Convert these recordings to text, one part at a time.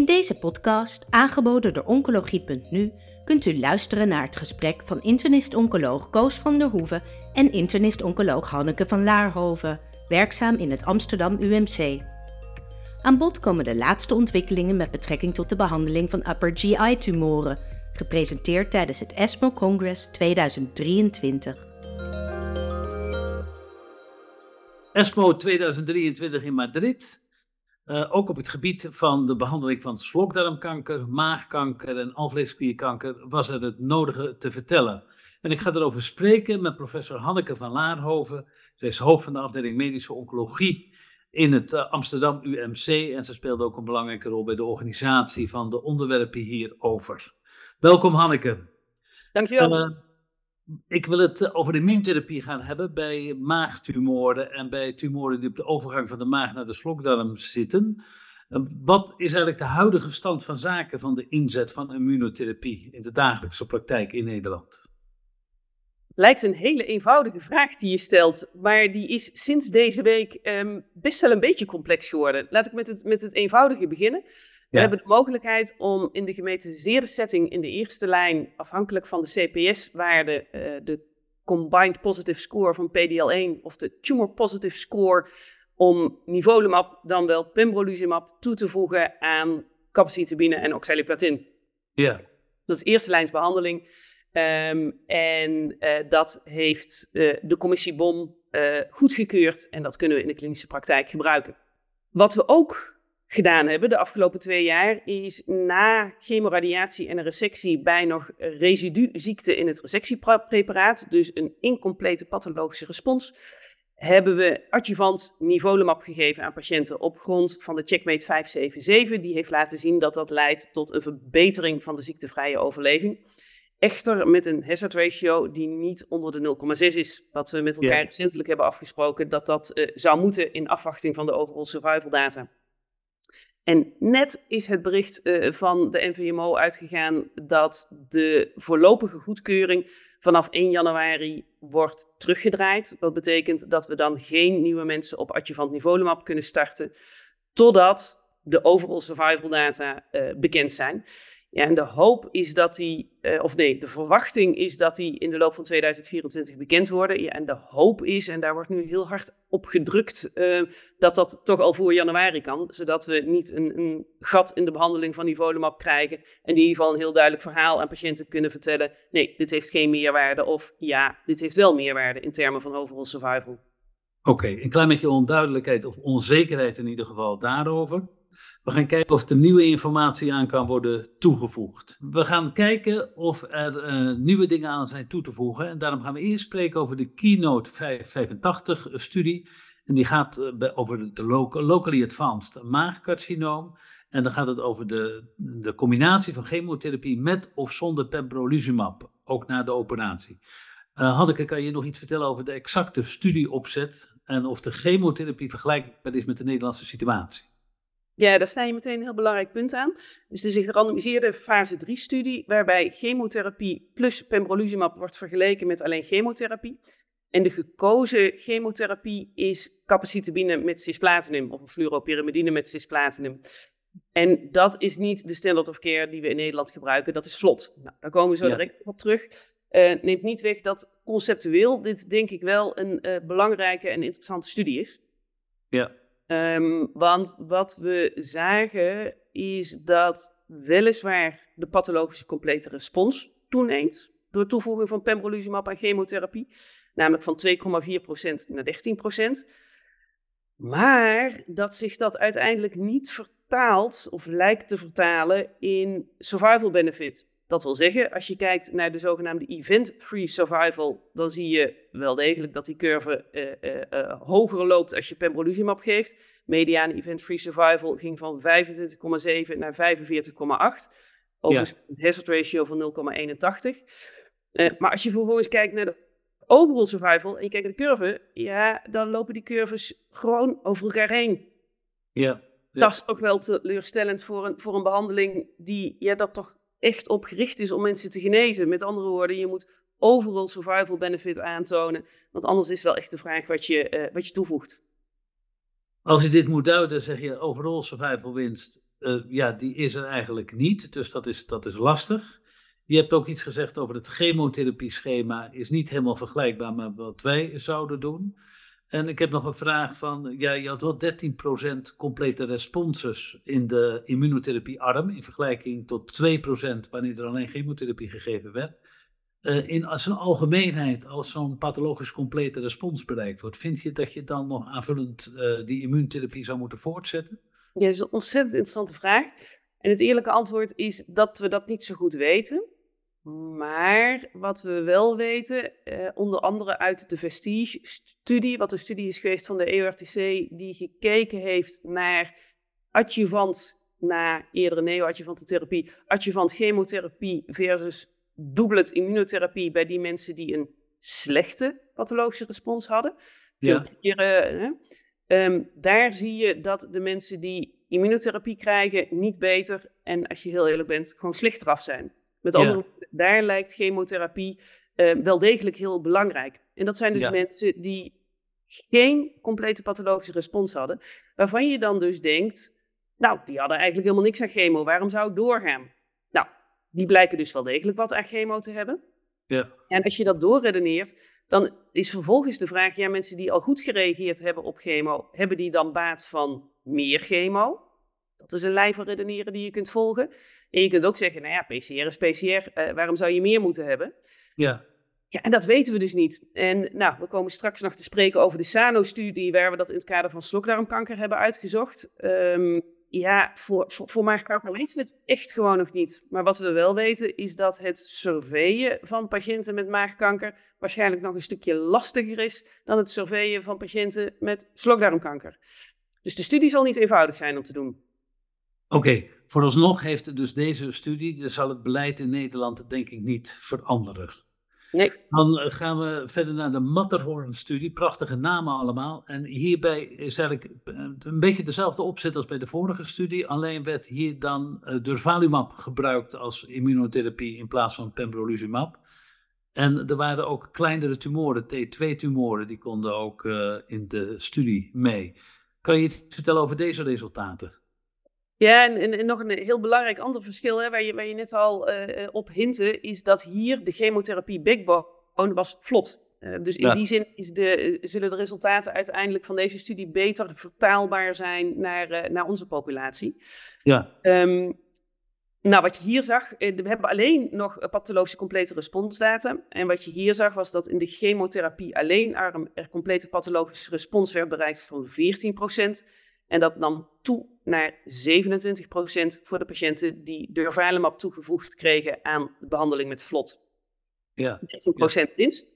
In deze podcast, aangeboden door Oncologie.nu, kunt u luisteren naar het gesprek van internist-oncoloog Koos van der Hoeven en internist-oncoloog Hanneke van Laarhoven, werkzaam in het Amsterdam UMC. Aan bod komen de laatste ontwikkelingen met betrekking tot de behandeling van upper GI-tumoren, gepresenteerd tijdens het ESMO Congress 2023. ESMO 2023 in Madrid. Uh, ook op het gebied van de behandeling van slokdarmkanker, maagkanker en alvleesklierkanker was er het nodige te vertellen. En ik ga erover spreken met professor Hanneke van Laarhoven. Zij is hoofd van de afdeling medische oncologie in het uh, Amsterdam UMC. En ze speelde ook een belangrijke rol bij de organisatie van de onderwerpen hierover. Welkom Hanneke. Dankjewel. Uh, ik wil het eh, over de immuuntherapie gaan hebben bij maagtumoren en bij tumoren die op de overgang van de maag naar de slokdarm zitten. Eh, wat is eigenlijk de huidige stand van zaken van de inzet van immunotherapie in de dagelijkse praktijk in Nederland? Lijkt een hele eenvoudige vraag die je stelt, maar die is sinds deze week um, best wel een beetje complex geworden. Laat ik met het, met het eenvoudige beginnen. We hebben de mogelijkheid om in de gemetiseerde setting in de eerste lijn, afhankelijk van de CPS-waarde, uh, eh, de Combined Positive Score van PDL1 of de Tumor Positive Score, om nivolumab, dan wel pembrolizumab, toe te voegen aan capecitabine en oxaliplatin. Ja. Dat is eerste lijns behandeling. Um, en uh, dat heeft uh, de commissie BOM goedgekeurd en dat kunnen we in de klinische praktijk gebruiken. Wat we ook gedaan hebben de afgelopen twee jaar, is na chemoradiatie en een resectie bij nog residuziekte in het resectiepreparaat, dus een incomplete pathologische respons, hebben we adjuvant nivolumab gegeven aan patiënten op grond van de Checkmate 577. Die heeft laten zien dat dat leidt tot een verbetering van de ziektevrije overleving. Echter met een hazard ratio die niet onder de 0,6 is. Wat we met elkaar yeah. recentelijk hebben afgesproken dat dat uh, zou moeten in afwachting van de overall survival data. En net is het bericht uh, van de NVMO uitgegaan dat de voorlopige goedkeuring vanaf 1 januari wordt teruggedraaid. Dat betekent dat we dan geen nieuwe mensen op adjuvant nivolumab kunnen starten totdat de overall survival data uh, bekend zijn. Ja, en de hoop is dat die, uh, of nee, de verwachting is dat die in de loop van 2024 bekend worden. Ja, en de hoop is, en daar wordt nu heel hard op gedrukt, uh, dat dat toch al voor januari kan. Zodat we niet een, een gat in de behandeling van die volumab krijgen. En in ieder geval een heel duidelijk verhaal aan patiënten kunnen vertellen. Nee, dit heeft geen meerwaarde. Of ja, dit heeft wel meerwaarde in termen van overall survival. Oké, een klein beetje onduidelijkheid of onzekerheid in ieder geval daarover. We gaan kijken of er nieuwe informatie aan kan worden toegevoegd. We gaan kijken of er uh, nieuwe dingen aan zijn toe te voegen. En daarom gaan we eerst spreken over de Keynote 585-studie. En die gaat uh, over de local, locally advanced maagcarcinoom. En dan gaat het over de, de combinatie van chemotherapie met of zonder pembrolizumab, ook na de operatie. Uh, Hanneke, kan je nog iets vertellen over de exacte studieopzet en of de chemotherapie vergelijkbaar is met de Nederlandse situatie? Ja, daar sta je meteen een heel belangrijk punt aan. Dus het is een gerandomiseerde fase 3-studie, waarbij chemotherapie plus pembrolizumab wordt vergeleken met alleen chemotherapie. En de gekozen chemotherapie is capecitabine met cisplatinum of een fluoropyrimidine met cisplatinum. En dat is niet de standard of care die we in Nederland gebruiken, dat is vlot. Nou, daar komen we zo ja. direct op terug. Uh, neemt niet weg dat conceptueel dit denk ik wel een uh, belangrijke en interessante studie is. Ja. Um, want wat we zagen is dat weliswaar de pathologische complete respons toeneemt door toevoeging van pembrolizumab aan chemotherapie, namelijk van 2,4% naar 13%. Maar dat zich dat uiteindelijk niet vertaalt of lijkt te vertalen in survival benefit. Dat wil zeggen, als je kijkt naar de zogenaamde event-free survival, dan zie je wel degelijk dat die curve uh, uh, uh, hoger loopt als je pembrolizumab geeft. Mediane event-free survival ging van 25,7 naar 45,8. Overigens ja. een hazard ratio van 0,81. maar als je vervolgens kijkt naar de overall survival en je kijkt naar de curve, ja, dan lopen die curves gewoon over elkaar heen. Ja. ja. Dat is toch wel teleurstellend voor een, voor een behandeling die ja, dat toch echt op gericht is om mensen te genezen. Met andere woorden, je moet overal survival benefit aantonen. Want anders is wel echt de vraag wat je, uh, wat je toevoegt. Als je dit moet duiden, zeg je overal survival winst ja, die is er eigenlijk niet. Dus dat is, dat is lastig. Je hebt ook iets gezegd over het chemotherapie-schema. Is niet helemaal vergelijkbaar met wat wij zouden doen. En ik heb nog een vraag van, ja, je had wel 13% complete responses in de immunotherapie-arm in vergelijking tot 2% wanneer er alleen chemotherapie gegeven werd. Uh, in zijn algemeenheid, als zo'n pathologisch complete respons bereikt wordt, vind je dat je dan nog aanvullend uh, die immuuntherapie zou moeten voortzetten? Ja, dat is een ontzettend interessante vraag. En het eerlijke antwoord is dat we dat niet zo goed weten. Maar wat we wel weten, eh, onder andere uit de Vestige-studie, wat een studie is geweest van de EORTC, die gekeken heeft naar adjuvant na eerdere neo-adjuvante therapie, adjuvant chemotherapie versus doublet immunotherapie bij die mensen die een slechte pathologische respons hadden. Ja. Keren, um, daar zie je dat de mensen die immunotherapie krijgen niet beter en als je heel eerlijk bent, gewoon slechter af zijn. Met andere woorden, daar lijkt chemotherapie uh, wel degelijk heel belangrijk. En dat zijn dus mensen die geen complete pathologische respons hadden, waarvan je dan dus denkt, nou, die hadden eigenlijk helemaal niks aan chemo, waarom zou ik doorgaan? Nou, die blijken dus wel degelijk wat aan chemo te hebben. Ja. En als je dat doorredeneert, dan is vervolgens de vraag, ja, mensen die al goed gereageerd hebben op chemo, hebben die dan baat van meer chemo? Dat is een lijn van redeneren die je kunt volgen. En je kunt ook zeggen, nou ja, PCR is PCR, uh, waarom zou je meer moeten hebben? Ja. Ja, en dat weten we dus niet. En nou, we komen straks nog te spreken over de SANO-studie, waar we dat in het kader van slokdarmkanker hebben uitgezocht. Um, ja, voor, voor, voor maagkanker weten we het echt gewoon nog niet. Maar wat we wel weten is dat het surveilleren van patiënten met maagkanker waarschijnlijk nog een stukje lastiger is dan het surveilleren van patiënten met slokdarmkanker. Dus de studie zal niet eenvoudig zijn om te doen. Oké, vooralsnog heeft dus deze studie, zal het beleid in Nederland denk ik niet veranderen. Nee. Dan eh, gaan we verder naar de Matterhorn-studie. Prachtige namen allemaal. En hierbij is eigenlijk eh, een beetje dezelfde opzet als bij de vorige studie. Alleen werd hier dan uh, durvalumab gebruikt als immunotherapie in plaats van pembrolizumab. En er waren ook kleinere tumoren, T2-tumoren, die konden ook uh, in de studie mee. Kan je iets vertellen over deze resultaten? Ja, en, en, nog een heel belangrijk ander verschil, hè, waar, je, waar je net al uh, op hintte, is dat hier de chemotherapie backbone was vlot. Uh, dus in die zin is de, zullen de resultaten uiteindelijk van deze studie beter vertaalbaar zijn naar, uh, naar onze populatie. Ja. Um, nou, wat je hier zag, we hebben alleen nog pathologische complete responsdata. En wat je hier zag was dat in de chemotherapie alleen arm er complete pathologische respons werd bereikt van 14%. En dat nam toe naar 27% voor de patiënten die durvalumab toegevoegd kregen aan de behandeling met vlot. Ja. 13% winst.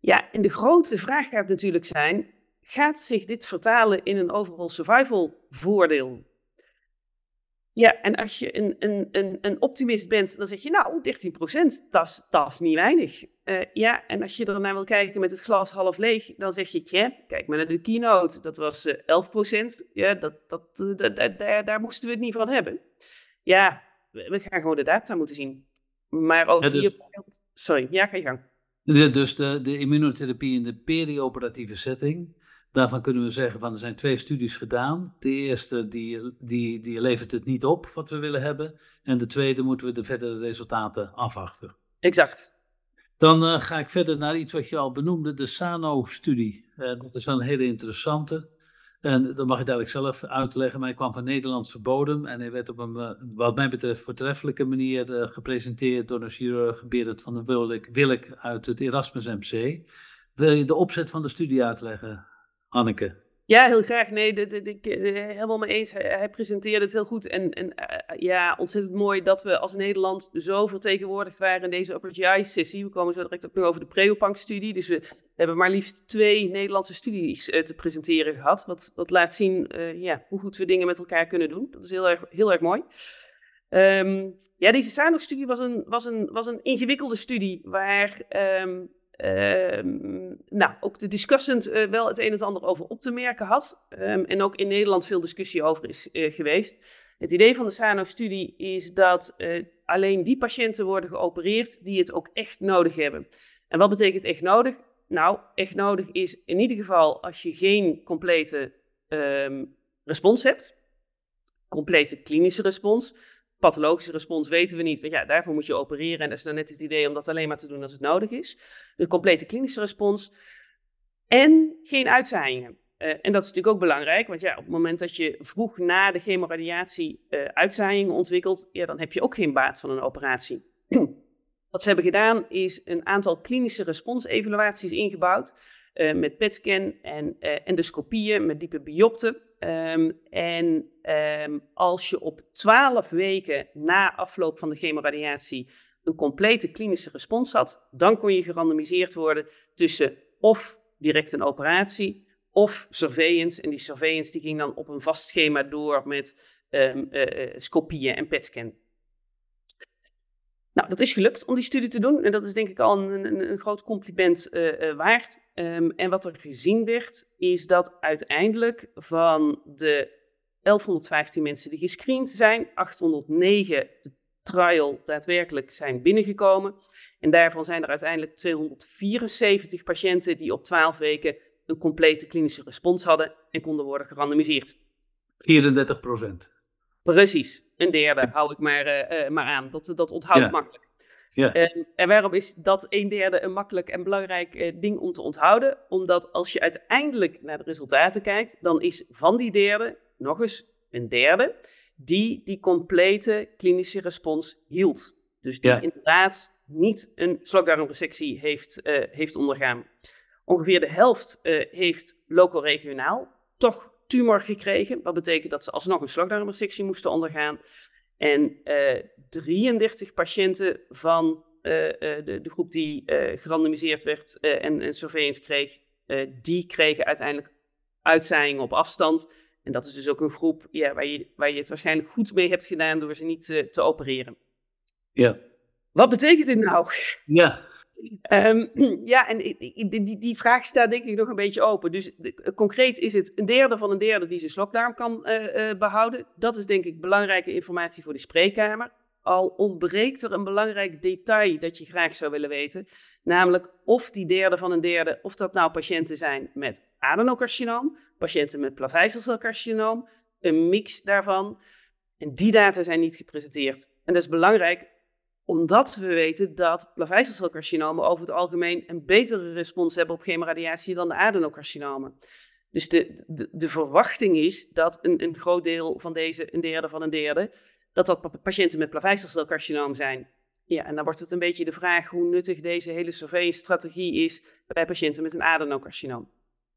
Ja, en de grote vraag gaat natuurlijk zijn, gaat zich dit vertalen in een overall survival voordeel? Ja, en als je een, een, een, een optimist bent, dan zeg je nou, 13%, dat is niet weinig. Uh, ja, en als je er naar wil kijken met het glas half leeg, dan zeg je, tja, kijk maar naar de keynote, dat was uh, 11%. Ja, dat, dat, uh, daar, daar moesten we het niet van hebben. Ja, we, gaan gewoon de data moeten zien. Maar ook ja, dus, hier... Sorry, ja, ga je gang. Dus de, de immunotherapie in de perioperatieve setting, Daarvan kunnen we zeggen van er zijn twee studies gedaan. De eerste die, die, die levert het niet op wat we willen hebben. En de tweede moeten we de verdere resultaten afwachten. Exact. Dan uh, ga ik verder naar iets wat je al benoemde, de SANO-studie. Uh, dat is wel een hele interessante. En dat mag ik dadelijk zelf uitleggen, maar hij kwam van Nederlandse bodem en hij werd op een, uh, wat mij betreft, voortreffelijke manier gepresenteerd door een chirurg Berend van der Wilk, Wilk uit het Erasmus MC. Wil je de opzet van de studie uitleggen? Anneke. Ja, heel graag. Nee, ik eh, helemaal mee eens. Hij, presenteerde het heel goed. En, en uh, ja, ontzettend mooi dat we als Nederland zo vertegenwoordigd waren in deze Upper GI-sessie. We komen zo direct ook nog over de Preopank-studie. Dus we hebben maar liefst twee Nederlandse studies te presenteren gehad. Wat, wat laat zien ja, hoe goed we dingen met elkaar kunnen doen. Dat is heel erg, heel erg mooi. Um, ja, deze SANOG-studie was een, was, een, was een ingewikkelde studie waar um, Ehm, nou, ook de discussant uh, wel het een en het ander over op te merken had. Um, en ook in Nederland veel discussie over is uh, geweest. Het idee van de SANO-studie is dat uh, alleen die patiënten worden geopereerd die het ook echt nodig hebben. En wat betekent echt nodig? Nou, echt nodig is in ieder geval als je geen complete um, respons hebt. complete klinische respons. Pathologische respons weten we niet, want ja, daarvoor moet je opereren. En dat is dan net het idee om dat alleen maar te doen als het nodig is. De complete klinische respons. En geen uitzaaiingen. Uh, en dat is natuurlijk ook belangrijk, want ja, op het moment dat je vroeg na de chemoradiatie uh, uitzaaiingen ontwikkelt, ja, dan heb je ook geen baat van een operatie. Wat ze hebben gedaan is een aantal klinische responsevaluaties ingebouwd. Uh, met PET-scan en endoscopieën met diepe biopten. Um, en um, als je op 12 weken na afloop van de chemoradiatie een complete klinische respons had, dan kon je gerandomiseerd worden tussen of direct een operatie of surveillance. En die surveillance die ging dan op een vast schema door met um, uh, scopieën en PET-scan. Nou, dat is gelukt om die studie te doen. En dat is denk ik al een, een, een groot compliment uh, waard. Um, en wat er gezien werd, is dat uiteindelijk van de 1115 mensen die gescreend zijn, 809 de trial daadwerkelijk zijn binnengekomen. En daarvan zijn er uiteindelijk 274 patiënten die op 12 weken een complete klinische respons hadden en konden worden gerandomiseerd. 34 procent. Precies, een derde hou ik maar, uh, uh, maar aan. Dat, dat onthoudt ja. makkelijk. Ja. Uh, en waarom is dat een derde een makkelijk en belangrijk uh, ding om te onthouden? Omdat als je uiteindelijk naar de resultaten kijkt, dan is van die derde nog eens een derde die die complete klinische respons hield. Dus die ja. inderdaad niet een slokdarmresectie heeft, uh, heeft ondergaan. Ongeveer de helft heeft loco-regionaal toch tumor gekregen. Wat betekent dat ze alsnog een slokdarmresectie moesten ondergaan. En uh, 33 patiënten van uh, uh, de, de, groep die gerandomiseerd werd en, en surveillance kreeg, die kregen uiteindelijk uitzaaiingen op afstand. En dat is dus ook een groep ja, waar, je, waar je het waarschijnlijk goed mee hebt gedaan door ze niet te opereren. Ja. Wat betekent dit nou? Ja. Um, ja, en die, die, vraag staat denk ik nog een beetje open. Dus de, concreet is het een derde van een derde die zijn slokdarm kan uh, uh, behouden. Dat is denk ik belangrijke informatie voor de spreekkamer. Al ontbreekt er een belangrijk detail dat je graag zou willen weten. Namelijk of die derde van een derde, of dat nou patiënten zijn met adenocarcinoom, patiënten met plaveisselcelcarcinoom, een mix daarvan. En die data zijn niet gepresenteerd. En dat is belangrijk omdat we weten dat plaveisselcelcarcinomen over het algemeen een betere respons hebben op chemoradiatie dan de adenocarcinomen. Dus de, de, de verwachting is dat een, een groot deel van deze, een derde van een derde, dat dat patiënten met plaveisselcelcarcinoom zijn. Ja, en dan wordt het een beetje de vraag hoe nuttig deze hele surveillance-strategie is bij patiënten met een adenocarcinoom.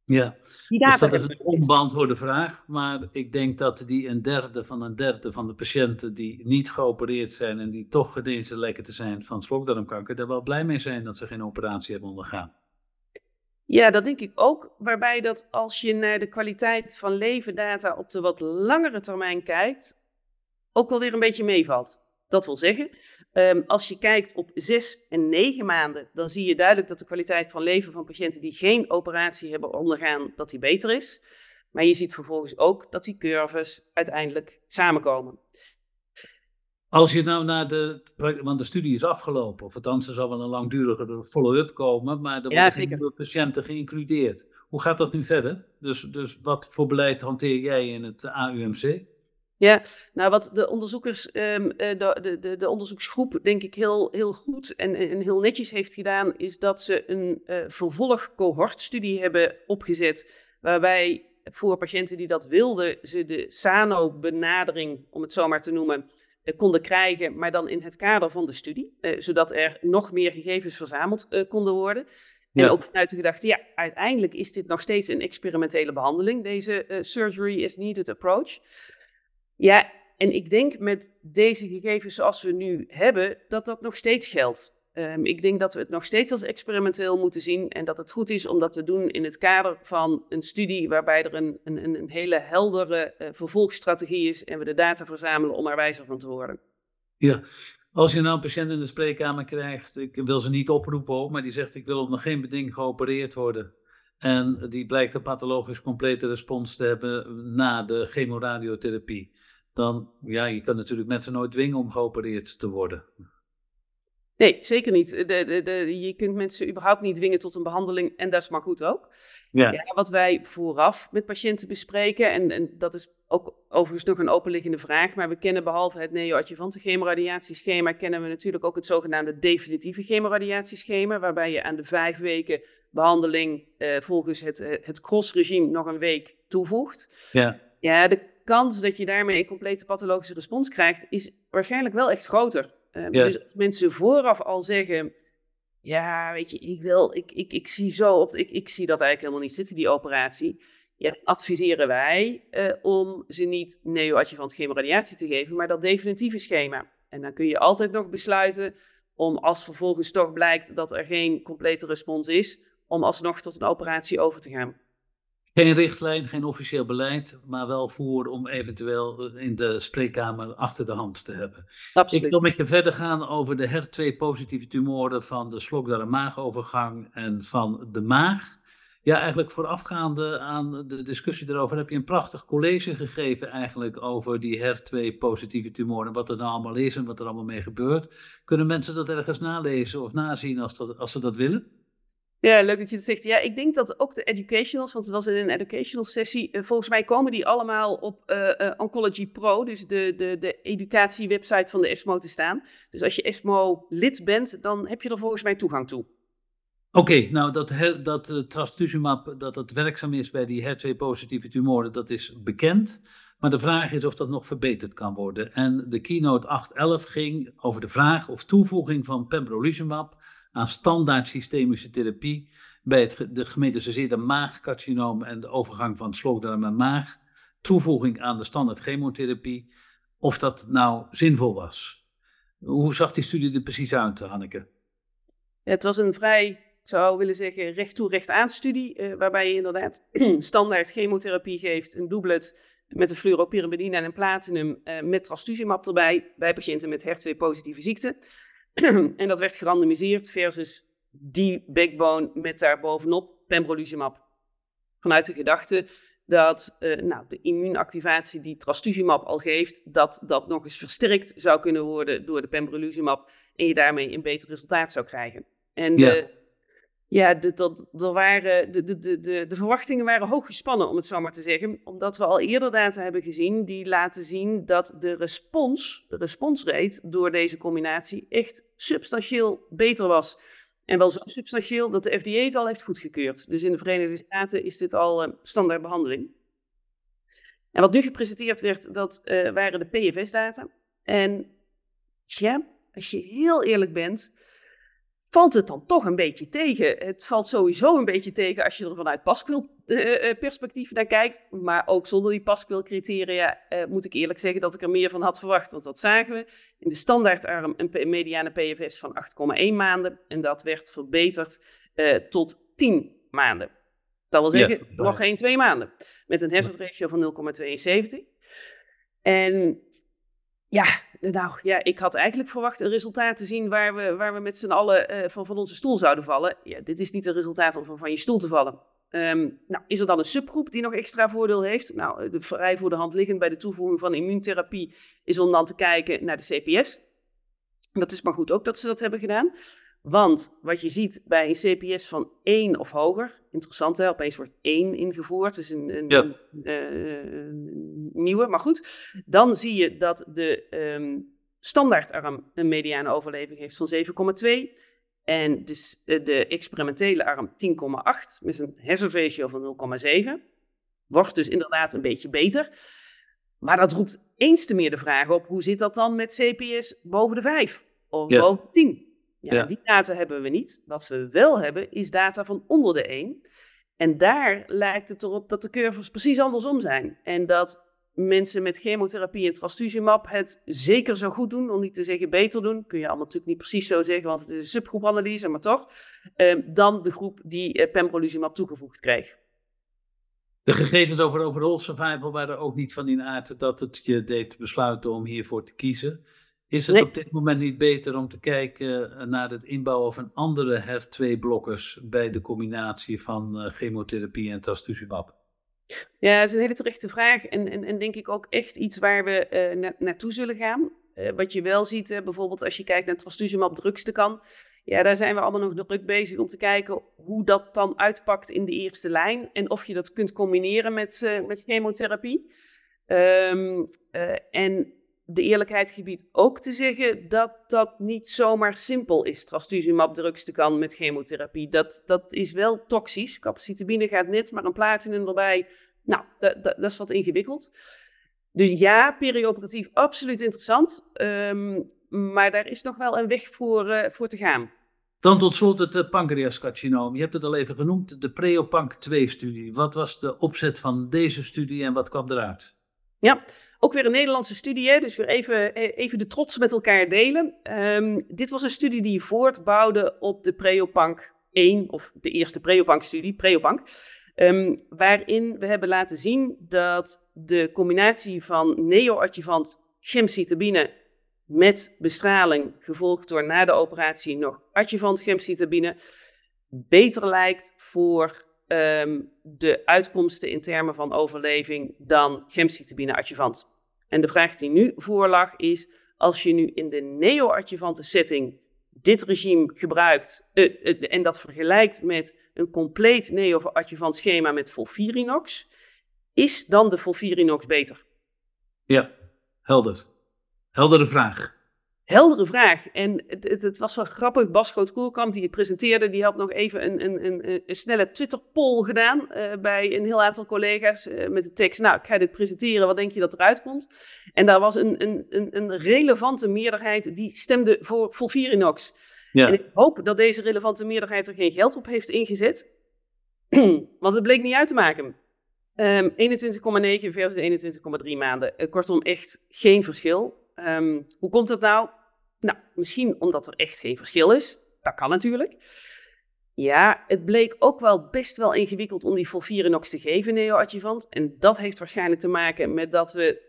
Ja, die dus dat is een onbeantwoorde vraag, maar ik denk dat die een derde van een derde van de patiënten die niet geopereerd zijn en die toch genezen lijken te zijn van slokdarmkanker, er wel blij mee zijn dat ze geen operatie hebben ondergaan. Ja, dat denk ik ook. Waarbij dat als je naar de kwaliteit van leven data op de wat langere termijn kijkt, ook wel weer een beetje meevalt. Dat wil zeggen, um, als je kijkt op zes en negen maanden, dan zie je duidelijk dat de kwaliteit van leven van patiënten die geen operatie hebben ondergaan, dat die beter is. Maar je ziet vervolgens ook dat die curves uiteindelijk samenkomen. Als je nou naar de, want de studie is afgelopen, of althans er zal wel een langdurige follow-up komen, maar er worden nieuwe patiënten geïncludeerd. Hoe gaat dat nu verder? Dus, dus wat voor beleid hanteer jij in het AUMC? Ja, nou wat de onderzoekers, um, de, de, de, onderzoeksgroep denk ik heel, heel goed en, en heel netjes heeft gedaan, is dat ze een uh, vervolg-cohortstudie hebben opgezet, waarbij voor patiënten die dat wilden, ze de SANO-benadering, om het zo maar te noemen, uh, konden krijgen, maar dan in het kader van de studie, uh, zodat er nog meer gegevens verzameld konden worden. En ook vanuit de gedachte, ja, uiteindelijk is dit nog steeds een experimentele behandeling, deze surgery is needed approach. Ja, en ik denk met deze gegevens zoals we nu hebben, dat dat nog steeds geldt. Um, ik denk dat we het nog steeds als experimenteel moeten zien en dat het goed is om dat te doen in het kader van een studie waarbij er een, een, een hele heldere uh, vervolgstrategie is en we de data verzamelen om er wijzer van te worden. Ja, als je nou een patiënt in de spreekkamer krijgt, ik wil ze niet oproepen, maar die zegt ik wil onder geen beding geopereerd worden. En die blijkt een pathologisch complete respons te hebben na de chemoradiotherapie dan, ja, je kan natuurlijk mensen nooit dwingen om geopereerd te worden. Nee, zeker niet. De, de, de, je kunt mensen überhaupt niet dwingen tot een behandeling en dat is maar goed ook. Ja. ja wat wij vooraf met patiënten bespreken, en, en dat is ook overigens nog een openliggende vraag, maar we kennen behalve het neo-adjuvante chemoradiatieschema, kennen we natuurlijk ook het zogenaamde definitieve chemoradiatieschema, waarbij je aan de vijf weken behandeling eh, volgens het, het cross-regime nog een week toevoegt. Ja. ja, de kans dat je daarmee een complete pathologische respons krijgt, is waarschijnlijk wel echt groter. Uh, Dus als mensen vooraf al zeggen, ja, weet je, ik wil, ik, ik, ik zie zo op, ik, ik zie dat eigenlijk helemaal niet zitten, die operatie. Ja, adviseren wij uh, om ze niet neo-adjuvant chemoradiatie te geven, maar dat definitieve schema. En dan kun je altijd nog besluiten om, als vervolgens toch blijkt dat er geen complete respons is, om alsnog tot een operatie over te gaan. Geen richtlijn, geen officieel beleid, maar wel voor om eventueel in de spreekkamer achter de hand te hebben. Absoluut. Ik wil met je verder gaan over de HER2-positieve tumoren van de slokdarm-maagovergang en van de maag. Ja, eigenlijk voorafgaande aan de discussie erover heb je een prachtig college gegeven eigenlijk over die HER2-positieve tumoren. Wat er nou allemaal is en wat er allemaal mee gebeurt. Kunnen mensen dat ergens nalezen of nazien als, dat, als ze dat willen? Ja, leuk dat je het zegt. Ja, ik denk dat ook de educationals, want het was in een educational sessie, uh, volgens mij komen die allemaal op uh, uh, Oncology Pro, dus de, de, de educatiewebsite van de ESMO te staan. Dus als je ESMO-lid bent, dan heb je er volgens mij toegang toe. Oké, nou dat, dat trastuzumab dat het werkzaam is bij die HER2-positieve tumoren, dat is bekend. Maar de vraag is of dat nog verbeterd kan worden. En de keynote 811 ging over de vraag of toevoeging van pembrolizumab aan standaard systemische therapie bij het, de gemetastaseerde maagcarcinoom en de overgang van slokdarm naar maag, toevoeging aan de standaard chemotherapie, of dat nou zinvol was. Hoe zag die studie er precies uit, Hanneke? het was een vrij, ik zou willen zeggen, recht toe recht aan studie, eh, waarbij je inderdaad standaard chemotherapie geeft, een doublet met een fluoropyrimidine en een platinum uh, met trastuzumab erbij, bij patiënten met HER2-positieve ziekte. En dat werd gerandomiseerd versus die backbone met daarbovenop pembrolizumab. Vanuit de gedachte dat uh, nou, de immuunactivatie die trastuzumab al geeft, dat dat nog eens versterkt zou kunnen worden door de pembrolizumab en je daarmee een beter resultaat zou krijgen. En ja. Ja, dat, er waren, de, de, de, de, verwachtingen waren hoog gespannen, om het zo maar te zeggen. Omdat we al eerder data hebben gezien die laten zien dat de respons, de responsrate door deze combinatie echt substantieel beter was. En wel zo substantieel dat de FDA het al heeft goedgekeurd. Dus in de Verenigde Staten is dit al uh, standaard behandeling. En wat nu gepresenteerd werd, dat uh, waren de PFS-data. En tja, als je heel eerlijk bent, valt het dan toch een beetje tegen. Het valt sowieso een beetje tegen als je er vanuit Pascal-perspectief eh, uh, naar kijkt. Maar ook zonder die Pascal-criteria uh, moet ik eerlijk zeggen dat ik er meer van had verwacht. Want dat zagen we in de standaardarm een mediane PFS van 8,1 maanden. En dat werd verbeterd uh, tot 10 maanden. Dat wil zeggen, ja, nog geen twee maanden. Met een hazard ratio van 0,72. En ja, nou ja, ik had eigenlijk verwacht een resultaat te zien waar we, waar we met z'n allen uh, van, van onze stoel zouden vallen. Ja, dit is niet een resultaat om van, van je stoel te vallen. Um, nou, is er dan een subgroep die nog extra voordeel heeft? Nou, de vrij voor de hand liggend bij de toevoeging van immuuntherapie is om dan te kijken naar de CPS. Dat is maar goed ook dat ze dat hebben gedaan. Want wat je ziet bij een CPS van 1 of hoger, interessant hè, opeens wordt 1 ingevoerd, dus een, een, ja. een, uh, nieuwe, maar goed. Dan zie je dat de um, standaardarm een mediane overleving heeft van 7,2 en dus, uh, de experimentele arm 10,8 met een hazard ratio van 0,7. Wordt dus inderdaad een beetje beter. Maar dat roept eens te meer de vraag op, hoe zit dat dan met CPS boven de 5 of ja. boven 10? Ja, Die data hebben we niet. Wat we wel hebben, is data van onder de 1. En daar lijkt het erop dat de curves precies andersom zijn. En dat mensen met chemotherapie en trastuzumab het zeker zo goed doen, om niet te zeggen beter doen, kun je allemaal natuurlijk niet precies zo zeggen, want het is een subgroepanalyse, maar toch, eh, dan de groep die eh, pembrolizumab toegevoegd kreeg. De gegevens over overall survival waren ook niet van die aard dat het je deed besluiten om hiervoor te kiezen. Is het op dit moment niet beter om te kijken eh, naar het inbouwen van andere HER2-blokkers bij de combinatie van uh, chemotherapie en trastuzumab? Ja, dat is een hele terechte vraag en, en, en denk ik ook echt iets waar we uh, na naartoe zullen gaan. wat je wel ziet, bijvoorbeeld als je kijkt naar trastuzumab drugstekan, ja, daar zijn we allemaal nog druk bezig om te kijken hoe dat dan uitpakt in de eerste lijn. En of je dat kunt combineren met, uh, met chemotherapie. Uh, en de eerlijkheid gebiedt ook te zeggen dat dat niet zomaar simpel is. Trastuzumab kan met chemotherapie. Dat, dat is wel toxisch. Capecitabine gaat net, maar een platinum erbij. Nou, dat, dat, dat is wat ingewikkeld. Dus ja, perioperatief absoluut interessant. Um, maar daar is nog wel een weg voor, uh, voor te gaan. Dan tot slot het uh, pancreascarcinoom. Je hebt het al even genoemd, de Preopanc 2-studie. Wat was de opzet van deze studie en wat kwam eruit? Ja, ook weer een Nederlandse studie, dus weer even, eh, even de trots met elkaar delen. Um, dit was een studie die voortbouwde op de Preopanc 1, of de eerste Preopanc-studie, Preopanc. Um, waarin we hebben laten zien dat de combinatie van neoadjuvant gemcitabine met bestraling, gevolgd door na de operatie nog adjuvant gemcitabine, beter lijkt voor um, de uitkomsten in termen van overleving dan gemcitabine adjuvant. En de vraag die nu voorlag is, als je nu in de neo-adjuvante setting dit regime gebruikt uh, uh, en dat vergelijkt met een compleet neo-adjuvant schema met Volfirinox, is dan de Volfirinox beter? Ja, helder. Heldere vraag. Heldere vraag. En het, het, was wel grappig. Bas Groot-Koerkamp, die het presenteerde, die had nog even een, een, een, een snelle Twitter-poll gedaan uh, bij een heel aantal collega's uh, met de tekst. Nou, ik ga dit presenteren, wat denk je dat eruit komt? En daar was een, een, een, een relevante meerderheid die stemde voor Volfirinox. Ja. En ik hoop dat deze relevante meerderheid er geen geld op heeft ingezet. Want het bleek niet uit te maken. Um, 21,9 versus 21,3 maanden. Uh, kortom, echt geen verschil. Um, hoe komt dat nou? Nou, misschien omdat er echt geen verschil is. Dat kan natuurlijk. Ja, het bleek ook wel best wel ingewikkeld om die Volfirinox te geven, neoadjuvant. En dat heeft waarschijnlijk te maken met dat we,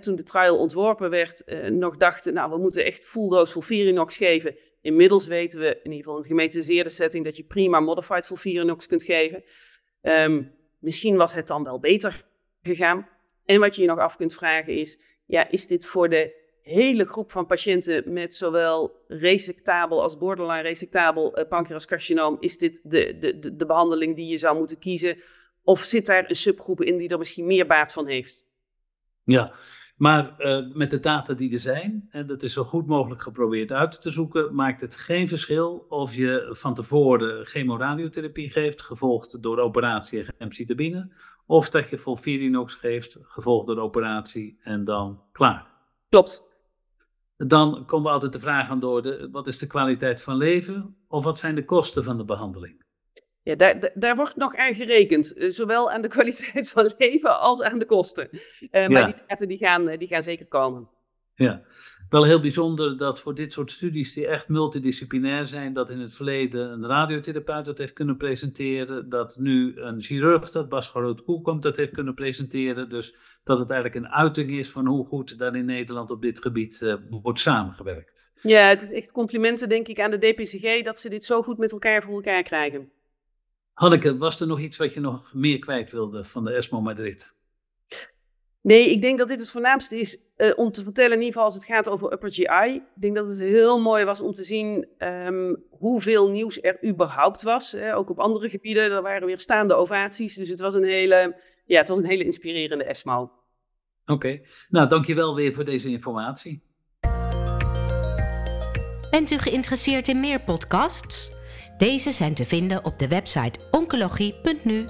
toen de trial ontworpen werd, eh, nog dachten, nou, we moeten echt full dose Volfirinox geven. Inmiddels weten we, in ieder geval in een gemetiseerde setting, dat je prima modified Volfirinox kunt geven. Um, misschien was het dan wel beter gegaan. En wat je je nog af kunt vragen is, ja, is dit voor de hele groep van patiënten met zowel resectabel als borderline resectabel uh, pancreascarcinoom, is dit de, de, de, de, behandeling die je zou moeten kiezen? Of zit daar een subgroep in die er misschien meer baat van heeft? Ja, maar uh, met de data die er zijn, en dat is zo goed mogelijk geprobeerd uit te zoeken, maakt het geen verschil of je van tevoren chemoradiotherapie geeft, gevolgd door operatie en gemcitabine, of dat je volfirinox geeft, gevolgd door operatie en dan klaar. Klopt. Dan komen we altijd de vraag aan door, de, wat is de kwaliteit van leven of wat zijn de kosten van de behandeling? Ja, daar, daar wordt nog aan gerekend, eh, zowel aan de kwaliteit van leven als aan de kosten. Uh, maar die data die gaan, eh, die gaan zeker komen. Ja, wel heel bijzonder dat voor dit soort studies die echt multidisciplinair zijn, dat in het verleden een radiotherapeut dat heeft kunnen presenteren, dat nu een chirurg, dat Bas Groot komt, dat heeft kunnen presenteren. Dus dat het eigenlijk een uiting is van hoe goed daar in Nederland op dit gebied uh, wordt samengewerkt. Ja, het is echt complimenten denk ik aan de DPCG dat ze dit zo goed met elkaar voor elkaar krijgen. Hanneke, was er nog iets wat je nog meer kwijt wilde van de ESMO Madrid? Nee, ik denk dat dit het voornaamste is uh, om te vertellen, in ieder geval als het gaat over Upper GI. Ik denk dat het heel mooi was om te zien um, hoeveel nieuws er überhaupt was. Hè. Ook op andere gebieden, er waren weer staande ovaties. Dus het was een hele, ja, het was een hele inspirerende ESMO. Oké, okay. nou dankjewel weer voor deze informatie. Bent u geïnteresseerd in meer podcasts? Deze zijn te vinden op de website oncologie.nu